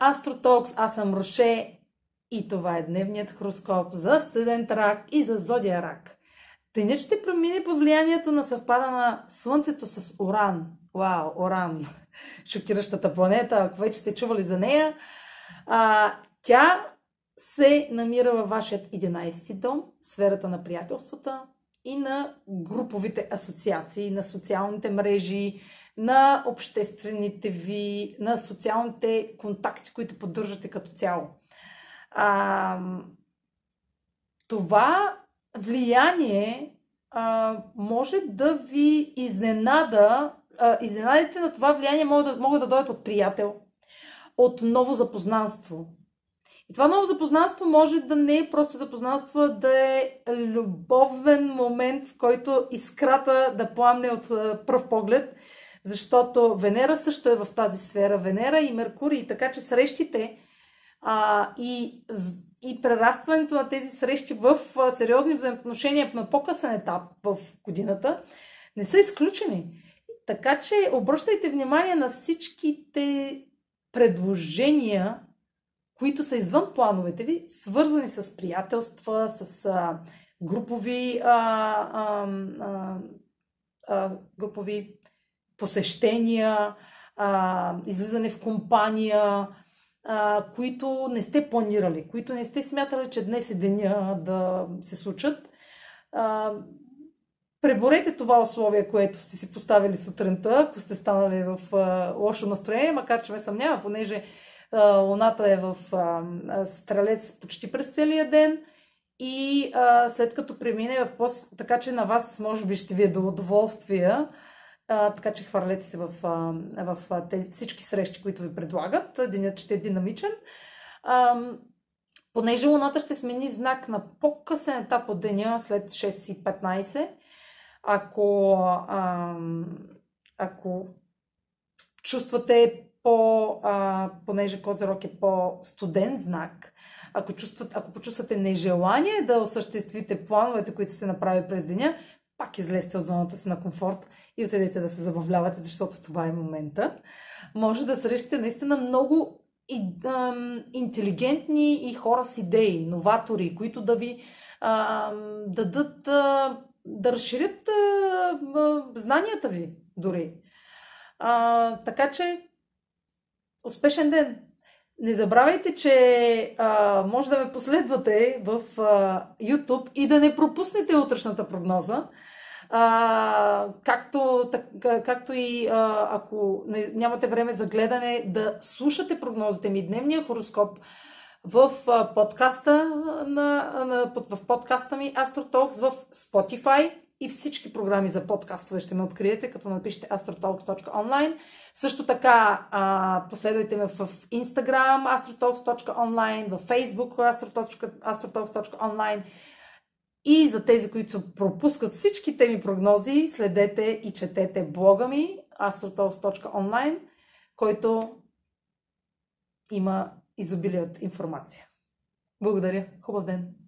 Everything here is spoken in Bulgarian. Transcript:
Астротокс. Аз съм Роше и това е дневният хороскоп за Сцедент Рак и за Зодия Рак. Денят ще промине под влиянието на съвпада на Слънцето с Оран. Вау, Оран. Шокиращата планета, ако вече сте чували за нея. А, тя се намира във вашият 11 дом, сферата на приятелствата и на груповите асоциации, на социалните мрежи, на обществените ви, на социалните контакти, които поддържате като цяло. А, това влияние а, може да ви изненада. А, изненадите на това влияние могат да, могат да дойдат от приятел, от ново запознанство. И това ново запознанство може да не е просто запознанство, да е любовен момент, в който искрата да пламне от пръв поглед защото Венера също е в тази сфера. Венера и Меркурий, така че срещите а, и, и прерастването на тези срещи в сериозни взаимоотношения на по-късен етап в годината не са изключени. Така че обръщайте внимание на всичките предложения, които са извън плановете ви, свързани с приятелства, с а, групови, а, а, а, а, групови посещения, а, излизане в компания, а, които не сте планирали, които не сте смятали, че днес е деня да се случат. А, преборете това условие, което сте си поставили сутринта, ако сте станали в а, лошо настроение, макар че ме съмнява, понеже луната е в а, стрелец почти през целия ден и а, след като премине в пост, така че на вас може би ще ви е до удоволствие, а, така че хвърлете се в, в, в тези всички срещи, които ви предлагат. Денят ще е динамичен. А, понеже Луната ще смени знак на по-късен етап от деня, след 6.15, ако, а, ако чувствате по, а, понеже Козирог е по-студен знак, ако, чувстват, ако почувствате нежелание да осъществите плановете, които сте направили през деня, пак излезте от зоната си на комфорт и отидете да се забавлявате, защото това е момента. Може да срещате наистина много и, ам, интелигентни и хора с идеи, новатори, които да ви ам, дадат, а, да разширят а, знанията ви дори. А, така че, успешен ден! Не забравяйте, че а, може да ме последвате в а, YouTube и да не пропуснете утрешната прогноза. А, както, так, както и а, ако не, нямате време за гледане, да слушате прогнозите ми, дневния хороскоп в а, подкаста, на, на, в подкаста ми Astrotalks в Spotify и всички програми за подкастове ще ме откриете, като напишете astrotalks.online. Също така а, последвайте ме в Instagram astrotalks.online, в Facebook astrotalks.online и за тези, които пропускат всичките ми прогнози, следете и четете блога ми astrotalks.online, който има изобилие информация. Благодаря. Хубав ден!